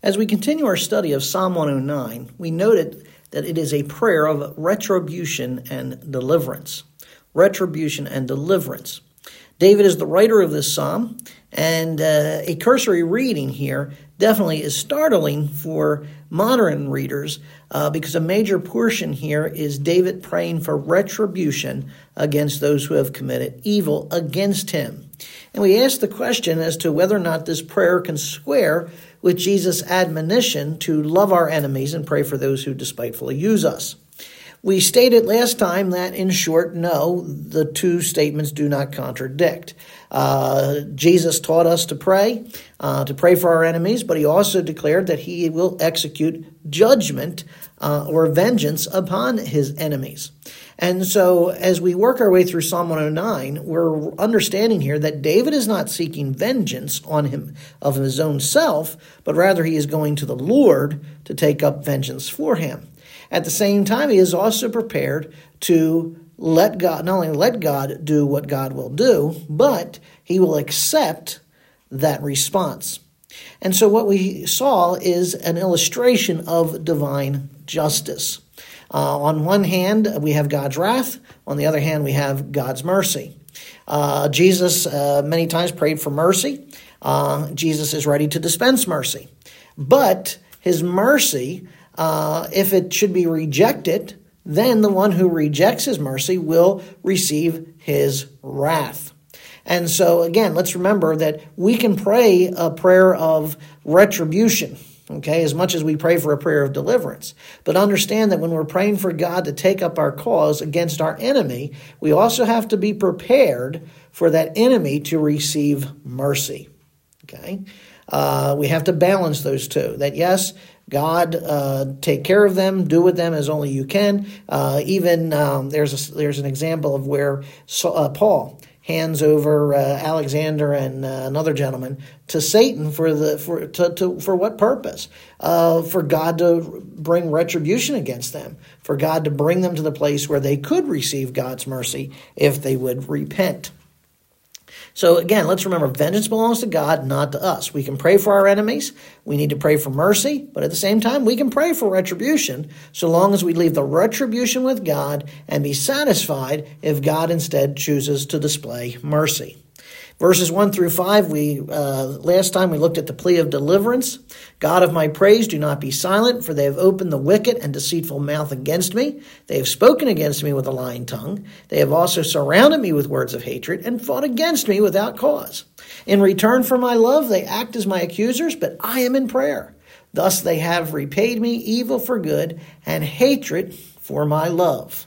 As we continue our study of Psalm 109, we noted that it is a prayer of retribution and deliverance. Retribution and deliverance. David is the writer of this psalm, and uh, a cursory reading here definitely is startling for modern readers uh, because a major portion here is David praying for retribution against those who have committed evil against him. And we ask the question as to whether or not this prayer can square with Jesus' admonition to love our enemies and pray for those who despitefully use us. We stated last time that, in short, no, the two statements do not contradict. Uh, Jesus taught us to pray, uh, to pray for our enemies, but he also declared that he will execute judgment uh, or vengeance upon his enemies. And so, as we work our way through Psalm 109, we're understanding here that David is not seeking vengeance on him of his own self, but rather he is going to the Lord to take up vengeance for him. At the same time, he is also prepared to let God, not only let God do what God will do, but he will accept that response. And so, what we saw is an illustration of divine justice. Uh, on one hand, we have God's wrath. On the other hand, we have God's mercy. Uh, Jesus uh, many times prayed for mercy. Uh, Jesus is ready to dispense mercy. But his mercy uh, if it should be rejected, then the one who rejects his mercy will receive his wrath. And so, again, let's remember that we can pray a prayer of retribution, okay, as much as we pray for a prayer of deliverance. But understand that when we're praying for God to take up our cause against our enemy, we also have to be prepared for that enemy to receive mercy, okay? Uh, we have to balance those two. That yes, God, uh, take care of them, do with them as only you can. Uh, even um, there's a, there's an example of where uh, Paul hands over uh, Alexander and uh, another gentleman to Satan for the for to, to for what purpose? Uh, for God to bring retribution against them, for God to bring them to the place where they could receive God's mercy if they would repent. So again, let's remember vengeance belongs to God, not to us. We can pray for our enemies. We need to pray for mercy, but at the same time, we can pray for retribution so long as we leave the retribution with God and be satisfied if God instead chooses to display mercy. Verses 1 through 5, we uh, last time we looked at the plea of deliverance. God of my praise, do not be silent, for they have opened the wicked and deceitful mouth against me. They have spoken against me with a lying tongue. They have also surrounded me with words of hatred and fought against me without cause. In return for my love, they act as my accusers, but I am in prayer. Thus they have repaid me evil for good and hatred for my love.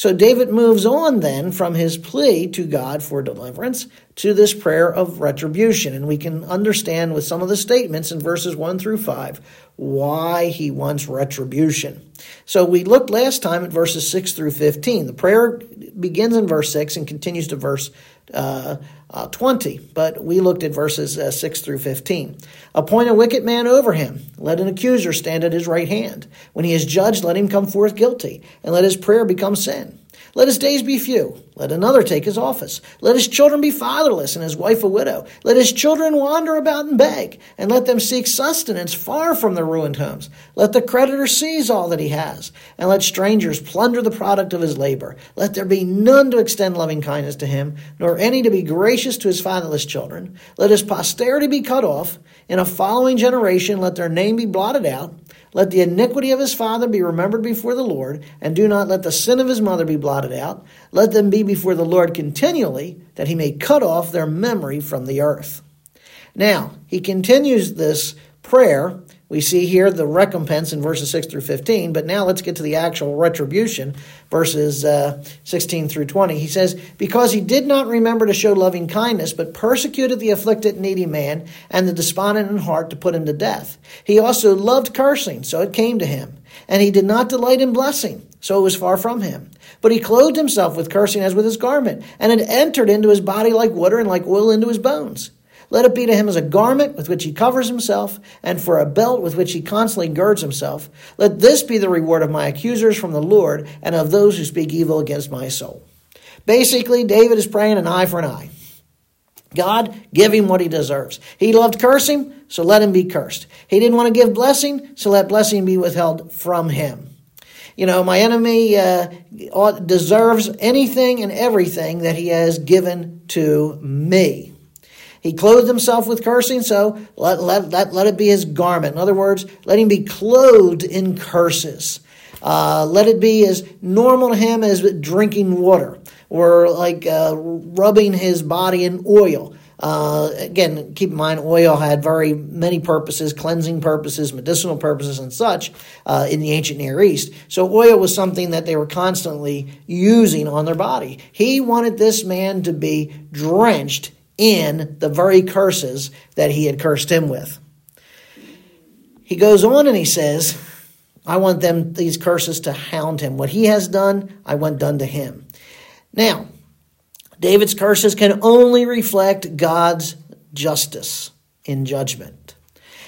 So David moves on then from his plea to God for deliverance to this prayer of retribution. And we can understand with some of the statements in verses 1 through 5 why he wants retribution. So we looked last time at verses 6 through 15. The prayer begins in verse 6 and continues to verse uh, uh, 20, but we looked at verses uh, 6 through 15. Appoint a wicked man over him. Let an accuser stand at his right hand. When he is judged, let him come forth guilty, and let his prayer become sin. Let his days be few. Let another take his office. Let his children be fatherless and his wife a widow. Let his children wander about and beg, and let them seek sustenance far from their ruined homes. Let the creditor seize all that he has, and let strangers plunder the product of his labor. Let there be none to extend loving kindness to him, nor any to be gracious to his fatherless children. Let his posterity be cut off. In a following generation, let their name be blotted out. Let the iniquity of his father be remembered before the Lord, and do not let the sin of his mother be blotted out. Let them be before the Lord continually, that he may cut off their memory from the earth. Now, he continues this prayer we see here the recompense in verses 6 through 15, but now let's get to the actual retribution, verses uh, 16 through 20. He says, Because he did not remember to show loving kindness, but persecuted the afflicted needy man and the despondent in heart to put him to death. He also loved cursing, so it came to him. And he did not delight in blessing, so it was far from him. But he clothed himself with cursing as with his garment, and it entered into his body like water and like oil into his bones. Let it be to him as a garment with which he covers himself, and for a belt with which he constantly girds himself. Let this be the reward of my accusers from the Lord, and of those who speak evil against my soul. Basically, David is praying an eye for an eye. God, give him what he deserves. He loved cursing, so let him be cursed. He didn't want to give blessing, so let blessing be withheld from him. You know, my enemy uh, deserves anything and everything that he has given to me. He clothed himself with cursing, so let, let, let, let it be his garment. In other words, let him be clothed in curses. Uh, let it be as normal to him as drinking water or like uh, rubbing his body in oil. Uh, again, keep in mind, oil had very many purposes, cleansing purposes, medicinal purposes, and such uh, in the ancient Near East. So, oil was something that they were constantly using on their body. He wanted this man to be drenched in the very curses that he had cursed him with. He goes on and he says, I want them these curses to hound him. What he has done, I want done to him. Now, David's curses can only reflect God's justice in judgment.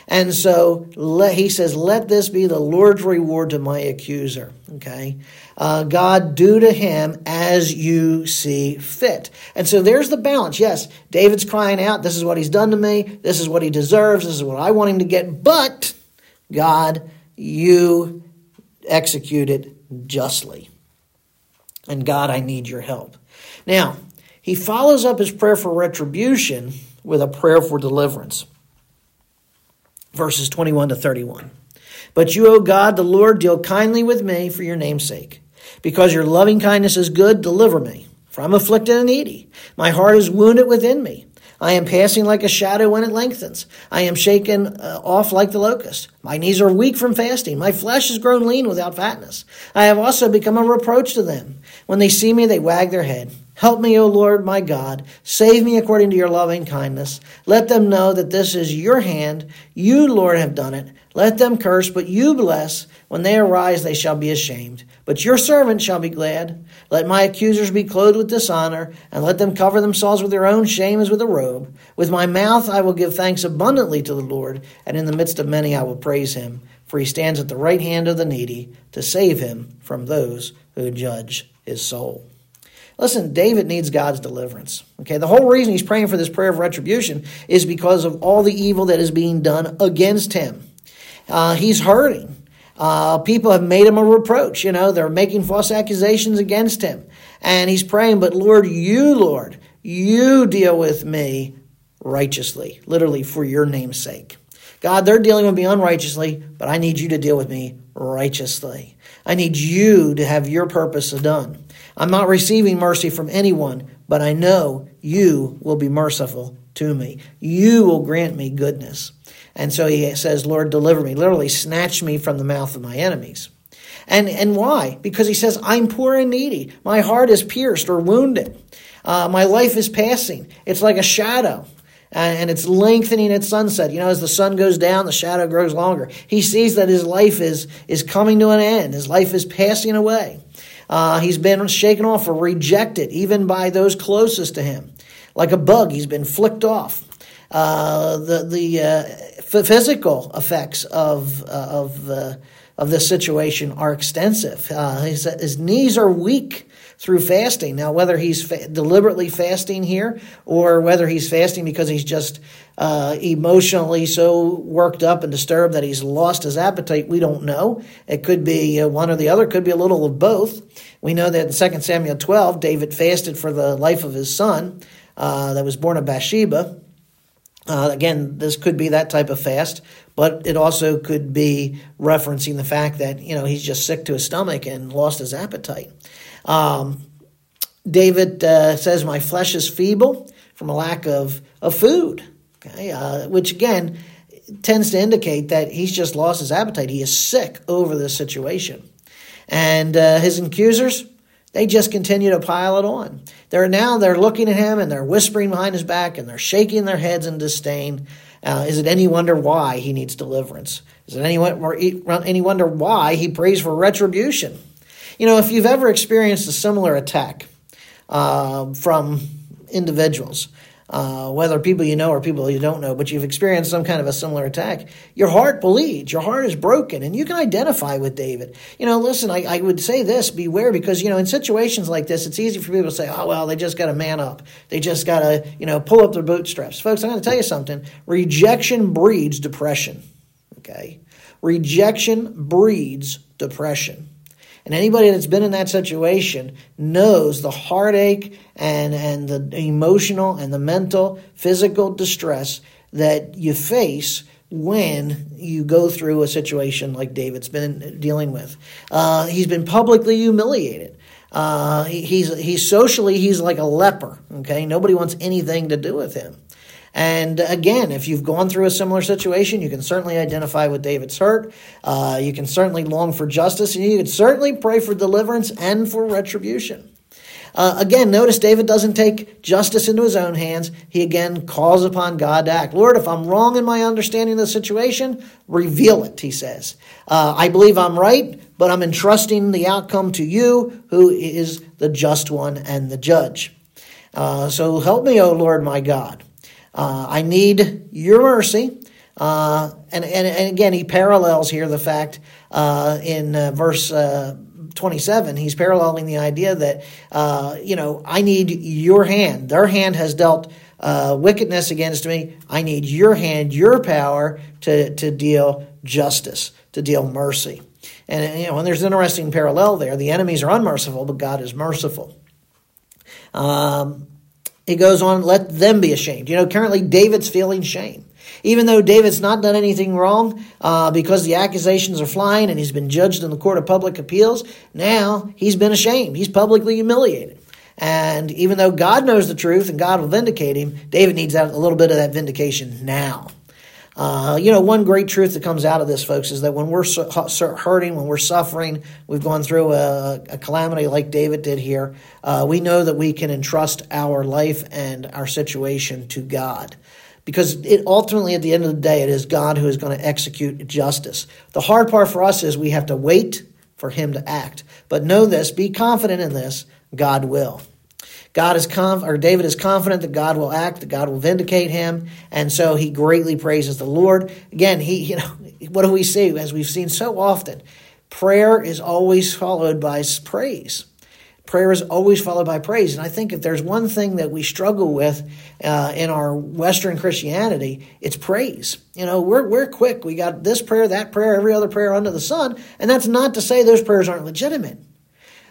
And so let, he says, Let this be the Lord's reward to my accuser. Okay? Uh, God, do to him as you see fit. And so there's the balance. Yes, David's crying out, This is what he's done to me. This is what he deserves. This is what I want him to get. But, God, you execute it justly. And God, I need your help. Now, he follows up his prayer for retribution with a prayer for deliverance. Verses 21 to 31. But you, O God, the Lord, deal kindly with me for your name's sake. Because your loving kindness is good, deliver me. For I'm afflicted and needy. My heart is wounded within me. I am passing like a shadow when it lengthens. I am shaken uh, off like the locust. My knees are weak from fasting. My flesh has grown lean without fatness. I have also become a reproach to them. When they see me, they wag their head. Help me, O Lord my God. Save me according to your loving kindness. Let them know that this is your hand. You, Lord, have done it. Let them curse, but you bless. When they arise, they shall be ashamed. But your servant shall be glad. Let my accusers be clothed with dishonor, and let them cover themselves with their own shame as with a robe. With my mouth I will give thanks abundantly to the Lord, and in the midst of many I will praise him. For he stands at the right hand of the needy to save him from those who judge his soul. Listen, David needs God's deliverance. Okay, the whole reason he's praying for this prayer of retribution is because of all the evil that is being done against him. Uh, he's hurting. Uh, people have made him a reproach. You know, they're making false accusations against him. And he's praying, but Lord, you, Lord, you deal with me righteously, literally for your name's sake. God, they're dealing with me unrighteously, but I need you to deal with me righteously. I need you to have your purpose done. I'm not receiving mercy from anyone, but I know you will be merciful to me. You will grant me goodness. And so he says, Lord, deliver me. Literally, snatch me from the mouth of my enemies. And, and why? Because he says, I'm poor and needy. My heart is pierced or wounded. Uh, my life is passing. It's like a shadow. and it's lengthening at sunset. You know, as the sun goes down, the shadow grows longer. He sees that his life is, is coming to an end. His life is passing away. Uh, he's been shaken off or rejected, even by those closest to him. Like a bug, he's been flicked off. Uh, the the uh, physical effects of uh, of uh, of this situation are extensive. Uh, his, his knees are weak through fasting. Now, whether he's fa- deliberately fasting here or whether he's fasting because he's just uh, emotionally so worked up and disturbed that he's lost his appetite, we don't know. It could be uh, one or the other, could be a little of both. We know that in 2 Samuel 12, David fasted for the life of his son uh, that was born of Bathsheba. Uh, again, this could be that type of fast, but it also could be referencing the fact that you know he's just sick to his stomach and lost his appetite. Um, David uh, says, "My flesh is feeble from a lack of of food," okay, uh, which again tends to indicate that he's just lost his appetite. He is sick over this situation, and uh, his accusers they just continue to pile it on. They're now they're looking at him and they're whispering behind his back and they're shaking their heads in disdain. Uh, is it any wonder why he needs deliverance? Is it any, any wonder why he prays for retribution? You know, if you've ever experienced a similar attack uh, from individuals, uh, whether people you know or people you don't know, but you've experienced some kind of a similar attack, your heart bleeds. Your heart is broken, and you can identify with David. You know, listen, I, I would say this beware because, you know, in situations like this, it's easy for people to say, oh, well, they just got to man up. They just got to, you know, pull up their bootstraps. Folks, I'm going to tell you something rejection breeds depression. Okay? Rejection breeds depression. And anybody that's been in that situation knows the heartache and, and the emotional and the mental, physical distress that you face when you go through a situation like David's been dealing with. Uh, he's been publicly humiliated. Uh, he, he's he's socially he's like a leper. Okay, nobody wants anything to do with him. And again, if you've gone through a similar situation, you can certainly identify with David's hurt. Uh, you can certainly long for justice, and you can certainly pray for deliverance and for retribution. Uh, again, notice David doesn't take justice into his own hands. He again calls upon God to act. Lord, if I'm wrong in my understanding of the situation, reveal it, he says. Uh, I believe I'm right, but I'm entrusting the outcome to you, who is the just one and the judge. Uh, so help me, O Lord my God. Uh, I need your mercy. Uh, and, and, and again, he parallels here the fact uh, in uh, verse uh, 27, he's paralleling the idea that, uh, you know, I need your hand. Their hand has dealt wickedness against me. I need your hand, your power to, to deal justice, to deal mercy. And, you know, and there's an interesting parallel there. The enemies are unmerciful, but God is merciful. Um, he goes on, let them be ashamed. You know, currently David's feeling shame. Even though David's not done anything wrong, uh, because the accusations are flying and he's been judged in the court of public appeals, now he's been ashamed. He's publicly humiliated. And even though God knows the truth and God will vindicate him, David needs a little bit of that vindication now. Uh, you know, one great truth that comes out of this, folks, is that when we're hurting, when we're suffering, we've gone through a, a calamity like David did here, uh, we know that we can entrust our life and our situation to God. Because it ultimately, at the end of the day, it is God who is going to execute justice. The hard part for us is we have to wait for Him to act. But know this, be confident in this, God will. God is conf- or David is confident that God will act, that God will vindicate him, and so he greatly praises the Lord. Again, he you know what do we see as we've seen so often? Prayer is always followed by praise. Prayer is always followed by praise, and I think if there's one thing that we struggle with uh, in our Western Christianity, it's praise. You know, we're we're quick. We got this prayer, that prayer, every other prayer under the sun, and that's not to say those prayers aren't legitimate.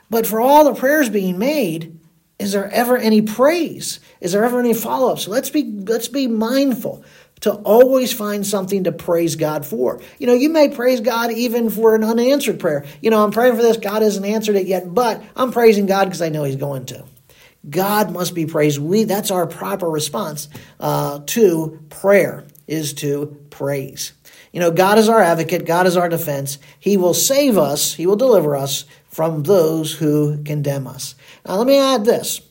But for all the prayers being made, is there ever any praise? Is there ever any follow up? So let's be let's be mindful to always find something to praise God for. You know, you may praise God even for an unanswered prayer. You know, I'm praying for this, God hasn't answered it yet, but I'm praising God because I know He's going to. God must be praised. We that's our proper response uh, to prayer is to praise. You know, God is our advocate. God is our defense. He will save us. He will deliver us from those who condemn us. Now, let me add this.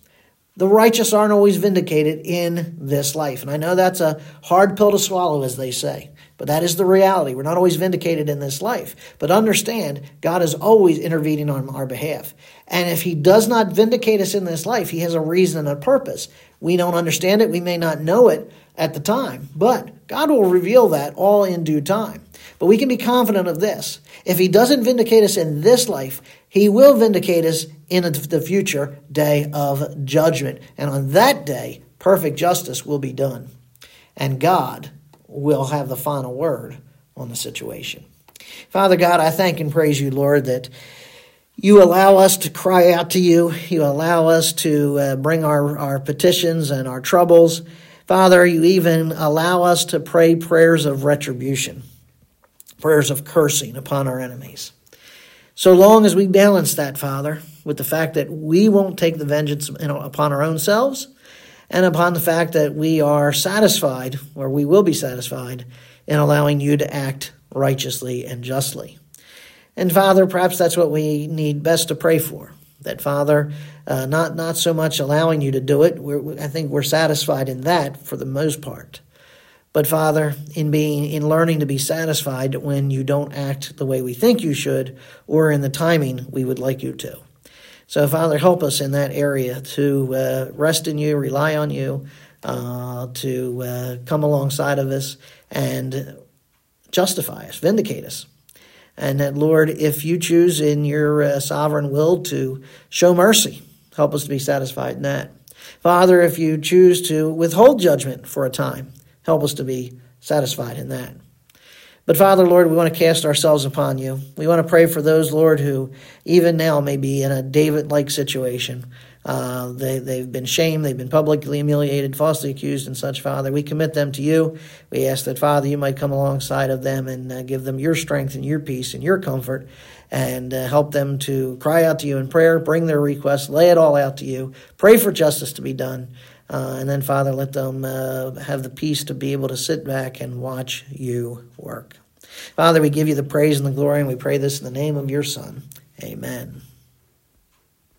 The righteous aren't always vindicated in this life. And I know that's a hard pill to swallow, as they say, but that is the reality. We're not always vindicated in this life. But understand, God is always intervening on our behalf. And if He does not vindicate us in this life, He has a reason and a purpose. We don't understand it, we may not know it at the time, but God will reveal that all in due time. But we can be confident of this. If He doesn't vindicate us in this life, He will vindicate us in the future day of judgment. And on that day, perfect justice will be done. And God will have the final word on the situation. Father God, I thank and praise you, Lord, that you allow us to cry out to you. You allow us to uh, bring our, our petitions and our troubles. Father, you even allow us to pray prayers of retribution prayers of cursing upon our enemies. So long as we balance that, Father, with the fact that we won't take the vengeance upon our own selves and upon the fact that we are satisfied, or we will be satisfied, in allowing you to act righteously and justly. And Father, perhaps that's what we need best to pray for. That Father, uh, not not so much allowing you to do it. I think we're satisfied in that for the most part. But Father, in being in learning to be satisfied when you don't act the way we think you should or in the timing we would like you to. So Father, help us in that area to uh, rest in you, rely on you, uh, to uh, come alongside of us and justify us, vindicate us. And that, Lord, if you choose in your uh, sovereign will to show mercy, help us to be satisfied in that. Father, if you choose to withhold judgment for a time, help us to be satisfied in that. But Father, Lord, we want to cast ourselves upon you. We want to pray for those, Lord, who even now may be in a David like situation. Uh, they, they've been shamed, they've been publicly humiliated, falsely accused, and such, Father. We commit them to you. We ask that, Father, you might come alongside of them and uh, give them your strength and your peace and your comfort and uh, help them to cry out to you in prayer, bring their requests, lay it all out to you, pray for justice to be done. Uh, and then, Father, let them uh, have the peace to be able to sit back and watch you work. Father, we give you the praise and the glory, and we pray this in the name of your Son. Amen.